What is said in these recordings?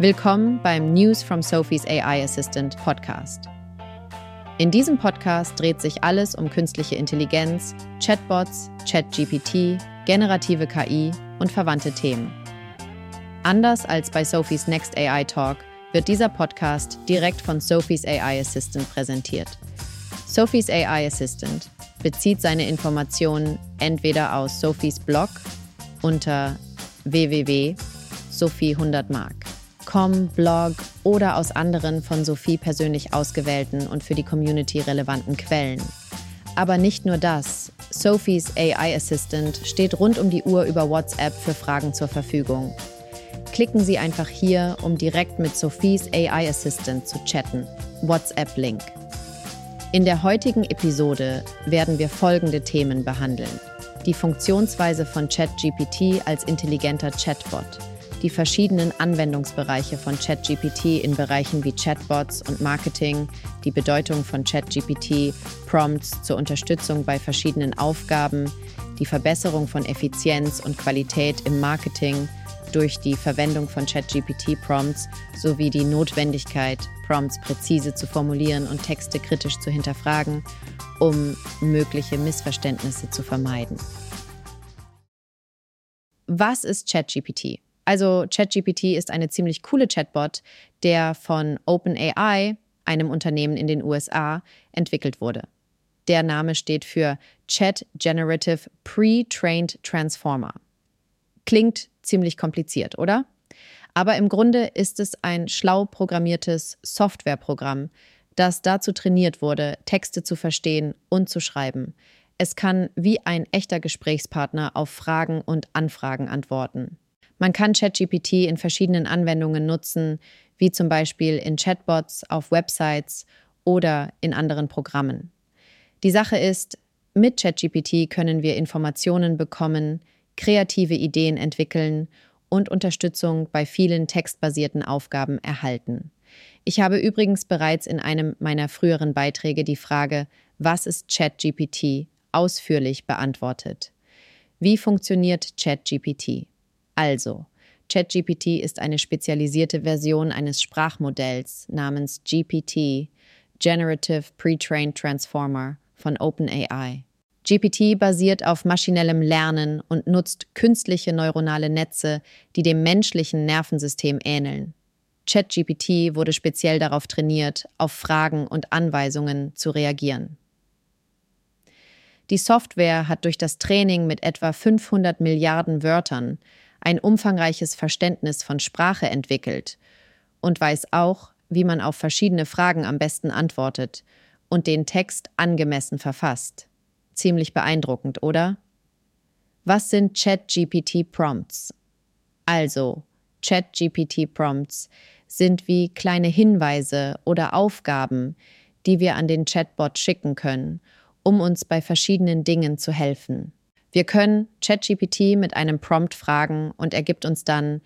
Willkommen beim News from Sophie's AI Assistant Podcast. In diesem Podcast dreht sich alles um künstliche Intelligenz, Chatbots, ChatGPT, generative KI und verwandte Themen. Anders als bei Sophies Next AI Talk wird dieser Podcast direkt von Sophies AI Assistant präsentiert. Sophies AI Assistant bezieht seine Informationen entweder aus Sophies Blog unter www.sophie100mark.com Blog oder aus anderen von Sophie persönlich ausgewählten und für die Community relevanten Quellen. Aber nicht nur das. Sophies AI Assistant steht rund um die Uhr über WhatsApp für Fragen zur Verfügung. Klicken Sie einfach hier, um direkt mit Sophies AI Assistant zu chatten. WhatsApp-Link. In der heutigen Episode werden wir folgende Themen behandeln. Die Funktionsweise von ChatGPT als intelligenter Chatbot, die verschiedenen Anwendungsbereiche von ChatGPT in Bereichen wie Chatbots und Marketing, die Bedeutung von ChatGPT, Prompts zur Unterstützung bei verschiedenen Aufgaben, die Verbesserung von Effizienz und Qualität im Marketing, durch die Verwendung von ChatGPT-Prompts sowie die Notwendigkeit, Prompts präzise zu formulieren und Texte kritisch zu hinterfragen, um mögliche Missverständnisse zu vermeiden. Was ist ChatGPT? Also ChatGPT ist eine ziemlich coole Chatbot, der von OpenAI, einem Unternehmen in den USA, entwickelt wurde. Der Name steht für Chat Generative Pre-Trained Transformer. Klingt ziemlich kompliziert, oder? Aber im Grunde ist es ein schlau programmiertes Softwareprogramm, das dazu trainiert wurde, Texte zu verstehen und zu schreiben. Es kann wie ein echter Gesprächspartner auf Fragen und Anfragen antworten. Man kann ChatGPT in verschiedenen Anwendungen nutzen, wie zum Beispiel in Chatbots, auf Websites oder in anderen Programmen. Die Sache ist, mit ChatGPT können wir Informationen bekommen, kreative Ideen entwickeln und Unterstützung bei vielen textbasierten Aufgaben erhalten. Ich habe übrigens bereits in einem meiner früheren Beiträge die Frage, was ist ChatGPT, ausführlich beantwortet. Wie funktioniert ChatGPT? Also, ChatGPT ist eine spezialisierte Version eines Sprachmodells namens GPT, Generative Pre-Trained Transformer von OpenAI. GPT basiert auf maschinellem Lernen und nutzt künstliche neuronale Netze, die dem menschlichen Nervensystem ähneln. ChatGPT wurde speziell darauf trainiert, auf Fragen und Anweisungen zu reagieren. Die Software hat durch das Training mit etwa 500 Milliarden Wörtern ein umfangreiches Verständnis von Sprache entwickelt und weiß auch, wie man auf verschiedene Fragen am besten antwortet und den Text angemessen verfasst. Ziemlich beeindruckend, oder? Was sind ChatGPT-Prompts? Also, ChatGPT-Prompts sind wie kleine Hinweise oder Aufgaben, die wir an den Chatbot schicken können, um uns bei verschiedenen Dingen zu helfen. Wir können ChatGPT mit einem Prompt fragen und er gibt uns dann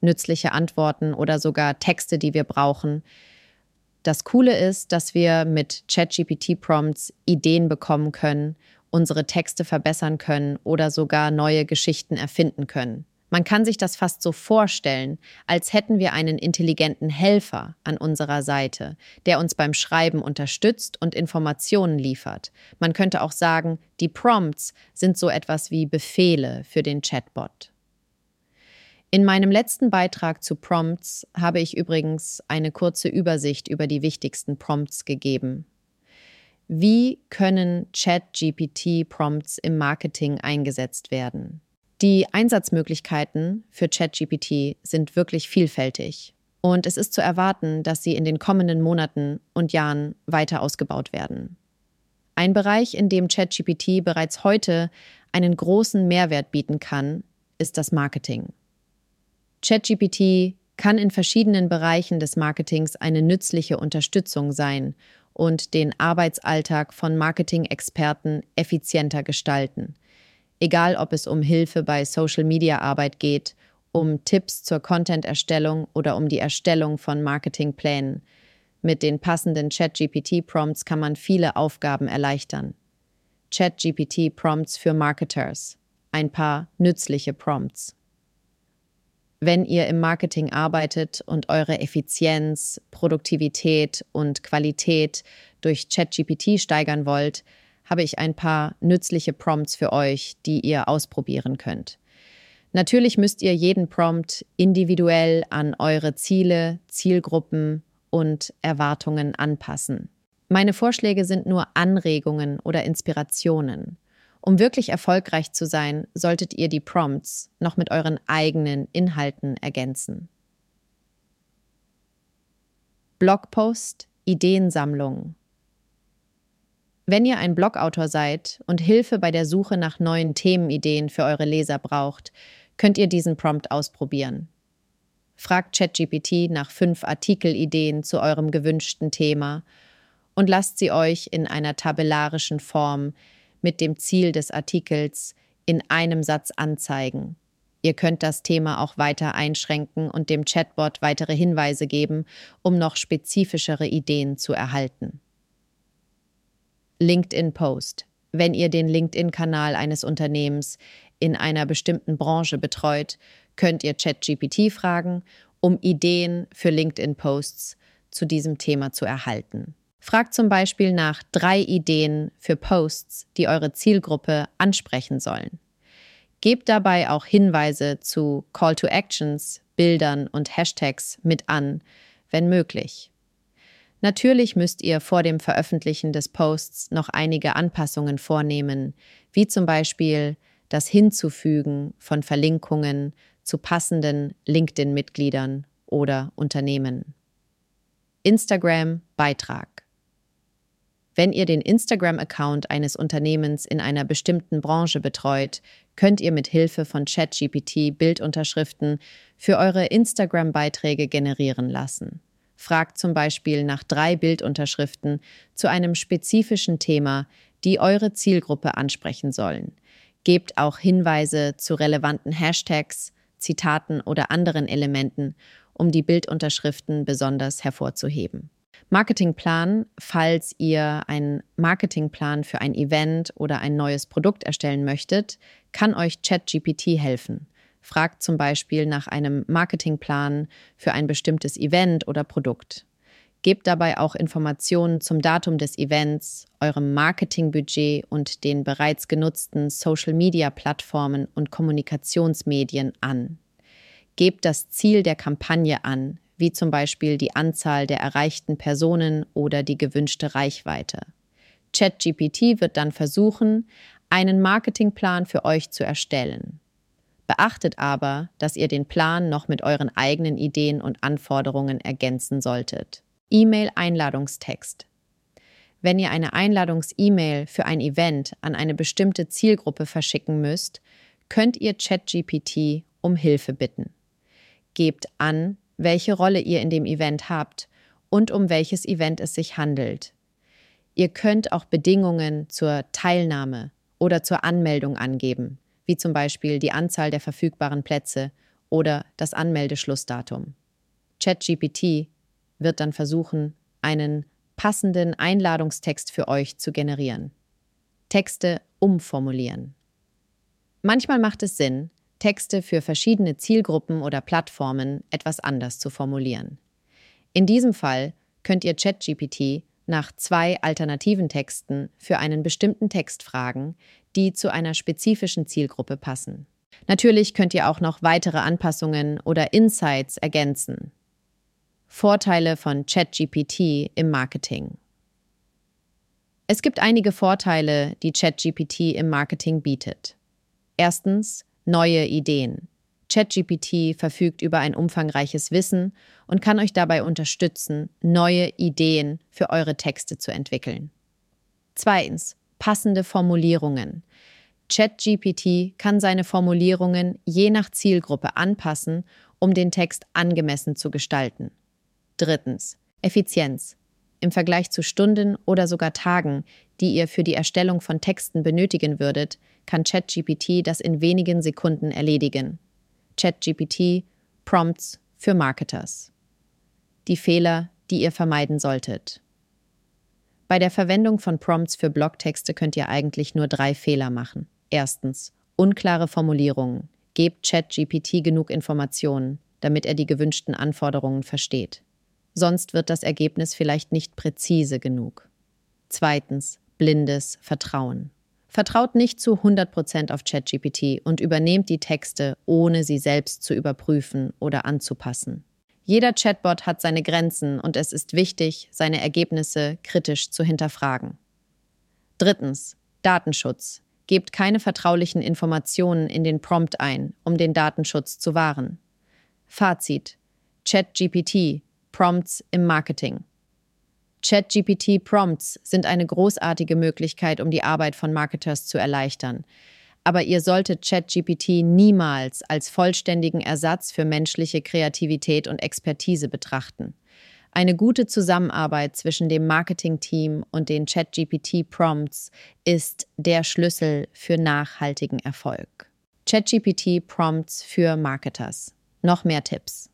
nützliche Antworten oder sogar Texte, die wir brauchen, das Coole ist, dass wir mit ChatGPT-Prompts Ideen bekommen können, unsere Texte verbessern können oder sogar neue Geschichten erfinden können. Man kann sich das fast so vorstellen, als hätten wir einen intelligenten Helfer an unserer Seite, der uns beim Schreiben unterstützt und Informationen liefert. Man könnte auch sagen, die Prompts sind so etwas wie Befehle für den Chatbot. In meinem letzten Beitrag zu Prompts habe ich übrigens eine kurze Übersicht über die wichtigsten Prompts gegeben. Wie können Chat-GPT-Prompts im Marketing eingesetzt werden? Die Einsatzmöglichkeiten für ChatGPT sind wirklich vielfältig und es ist zu erwarten, dass sie in den kommenden Monaten und Jahren weiter ausgebaut werden. Ein Bereich, in dem ChatGPT bereits heute einen großen Mehrwert bieten kann, ist das Marketing. ChatGPT kann in verschiedenen Bereichen des Marketings eine nützliche Unterstützung sein und den Arbeitsalltag von Marketing-Experten effizienter gestalten. Egal, ob es um Hilfe bei Social-Media-Arbeit geht, um Tipps zur Content-Erstellung oder um die Erstellung von Marketingplänen. Mit den passenden ChatGPT-Prompts kann man viele Aufgaben erleichtern. ChatGPT-Prompts für Marketers. Ein paar nützliche Prompts. wenn ihr im Marketing arbeitet und eure Effizienz, Produktivität und Qualität durch ChatGPT steigern wollt, habe ich ein paar nützliche Prompts für euch, die ihr ausprobieren könnt. Natürlich müsst ihr jeden Prompt individuell an eure Ziele, Zielgruppen und Erwartungen anpassen. Meine Vorschläge sind nur Anregungen oder Inspirationen. Um wirklich erfolgreich zu sein, solltet ihr die Prompts noch mit euren eigenen Inhalten ergänzen. Blogpost, Ideensammlung. Wenn ihr ein Blogautor seid und Hilfe bei der Suche nach neuen Themenideen für eure Leser braucht, könnt ihr diesen Prompt ausprobieren. Fragt ChatGPT nach fünf Artikelideen zu eurem gewünschten Thema und lasst sie euch in einer tabellarischen Form mit dem Ziel des Artikels in einem Satz anzeigen. Ihr könnt das Thema auch weiter einschränken und dem Chatbot weitere Hinweise geben, um noch spezifischere Ideen zu erhalten. LinkedIn Post. Wenn ihr den LinkedIn-Kanal eines Unternehmens in einer bestimmten Branche betreut, könnt ihr ChatGPT fragen, um Ideen für LinkedIn-Posts zu diesem Thema zu erhalten. Fragt zum Beispiel nach drei Ideen für Posts, die eure Zielgruppe ansprechen sollen. Gebt dabei auch Hinweise zu Call to Actions, Bildern und Hashtags mit an, wenn möglich. Natürlich müsst ihr vor dem Veröffentlichen des Posts noch einige Anpassungen vornehmen, wie zum Beispiel das Hinzufügen von Verlinkungen zu passenden LinkedIn-Mitgliedern oder Unternehmen. Instagram Beitrag. Wenn ihr den Instagram-Account eines Unternehmens in einer bestimmten Branche betreut, könnt ihr mit Hilfe von ChatGPT Bildunterschriften für eure Instagram-Beiträge generieren lassen. Fragt zum Beispiel nach drei Bildunterschriften zu einem spezifischen Thema, die eure Zielgruppe ansprechen sollen. Gebt auch Hinweise zu relevanten Hashtags, Zitaten oder anderen Elementen, um die Bildunterschriften besonders hervorzuheben. Marketingplan, falls ihr einen Marketingplan für ein Event oder ein neues Produkt erstellen möchtet, kann euch ChatGPT helfen. Fragt zum Beispiel nach einem Marketingplan für ein bestimmtes Event oder Produkt. Gebt dabei auch Informationen zum Datum des Events, eurem Marketingbudget und den bereits genutzten Social-Media-Plattformen und Kommunikationsmedien an. Gebt das Ziel der Kampagne an, wie zum Beispiel die Anzahl der erreichten Personen oder die gewünschte Reichweite. ChatGPT wird dann versuchen, einen Marketingplan für euch zu erstellen. Beachtet aber, dass ihr den Plan noch mit euren eigenen Ideen und Anforderungen ergänzen solltet. E-Mail-Einladungstext. Wenn ihr eine Einladungs-E-Mail für ein Event an eine bestimmte Zielgruppe verschicken müsst, könnt ihr ChatGPT um Hilfe bitten. Gebt an, welche Rolle ihr in dem Event habt und um welches Event es sich handelt. Ihr könnt auch Bedingungen zur Teilnahme oder zur Anmeldung angeben, wie zum Beispiel die Anzahl der verfügbaren Plätze oder das Anmeldeschlussdatum. ChatGPT wird dann versuchen, einen passenden Einladungstext für euch zu generieren. Texte umformulieren. Manchmal macht es Sinn, Texte für verschiedene Zielgruppen oder Plattformen etwas anders zu formulieren. In diesem Fall könnt ihr ChatGPT nach zwei alternativen Texten für einen bestimmten Text fragen, die zu einer spezifischen Zielgruppe passen. Natürlich könnt ihr auch noch weitere Anpassungen oder Insights ergänzen. Vorteile von ChatGPT im Marketing. Es gibt einige Vorteile, die ChatGPT im Marketing bietet. Erstens neue Ideen. ChatGPT verfügt über ein umfangreiches Wissen und kann euch dabei unterstützen, neue Ideen für eure Texte zu entwickeln. Zweitens, passende Formulierungen. ChatGPT kann seine Formulierungen je nach Zielgruppe anpassen, um den Text angemessen zu gestalten. Drittens, Effizienz. Im Vergleich zu Stunden oder sogar Tagen, die ihr für die Erstellung von Texten benötigen würdet, kann ChatGPT das in wenigen Sekunden erledigen. ChatGPT Prompts für Marketers. Die Fehler, die ihr vermeiden solltet. Bei der Verwendung von Prompts für Blogtexte könnt ihr eigentlich nur drei Fehler machen. Erstens, unklare Formulierungen. Gebt ChatGPT genug Informationen, damit er die gewünschten Anforderungen versteht. Sonst wird das Ergebnis vielleicht nicht präzise genug. Zweitens, blindes Vertrauen. Vertraut nicht zu 100% auf ChatGPT und übernehmt die Texte, ohne sie selbst zu überprüfen oder anzupassen. Jeder Chatbot hat seine Grenzen und es ist wichtig, seine Ergebnisse kritisch zu hinterfragen. Drittens. Datenschutz. Gebt keine vertraulichen Informationen in den Prompt ein, um den Datenschutz zu wahren. Fazit. ChatGPT. Prompts im Marketing. ChatGPT Prompts sind eine großartige Möglichkeit, um die Arbeit von Marketers zu erleichtern aber ihr solltet ChatGPT niemals als vollständigen Ersatz für menschliche Kreativität und Expertise betrachten. Eine gute Zusammenarbeit zwischen dem Marketing-Team und den ChatGPT-Prompts ist der Schlüssel für nachhaltigen Erfolg. ChatGPT-Prompts für Marketers. Noch mehr Tipps.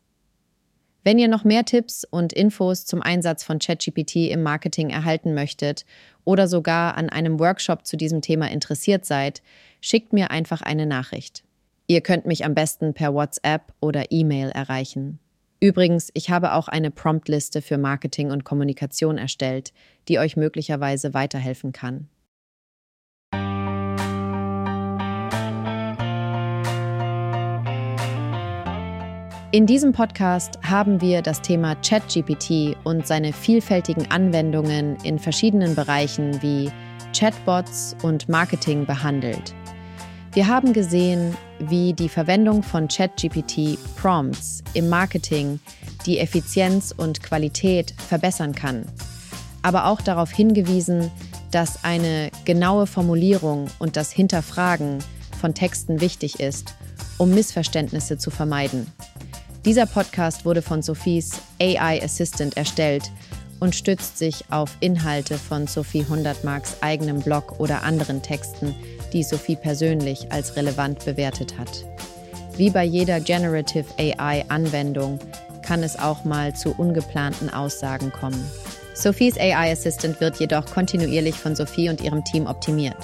Wenn ihr noch mehr Tipps und Infos zum Einsatz von ChatGPT im Marketing erhalten möchtet oder sogar an einem Workshop zu diesem Thema interessiert seid, schickt mir einfach eine Nachricht. Ihr könnt mich am besten per WhatsApp oder E-Mail erreichen. Übrigens, ich habe auch eine Promptliste für Marketing und Kommunikation erstellt, die euch möglicherweise weiterhelfen kann. In diesem Podcast haben wir das Thema ChatGPT und seine vielfältigen Anwendungen in verschiedenen Bereichen wie Chatbots und Marketing behandelt. Wir haben gesehen, wie die Verwendung von ChatGPT Prompts im Marketing die Effizienz und Qualität verbessern kann, aber auch darauf hingewiesen, dass eine genaue Formulierung und das Hinterfragen von Texten wichtig ist, um Missverständnisse zu vermeiden. Dieser Podcast wurde von Sophies AI Assistant erstellt und stützt sich auf Inhalte von Sophie Hundertmarks eigenem Blog oder anderen Texten, die Sophie persönlich als relevant bewertet hat. Wie bei jeder Generative AI-Anwendung kann es auch mal zu ungeplanten Aussagen kommen. Sophies AI Assistant wird jedoch kontinuierlich von Sophie und ihrem Team optimiert.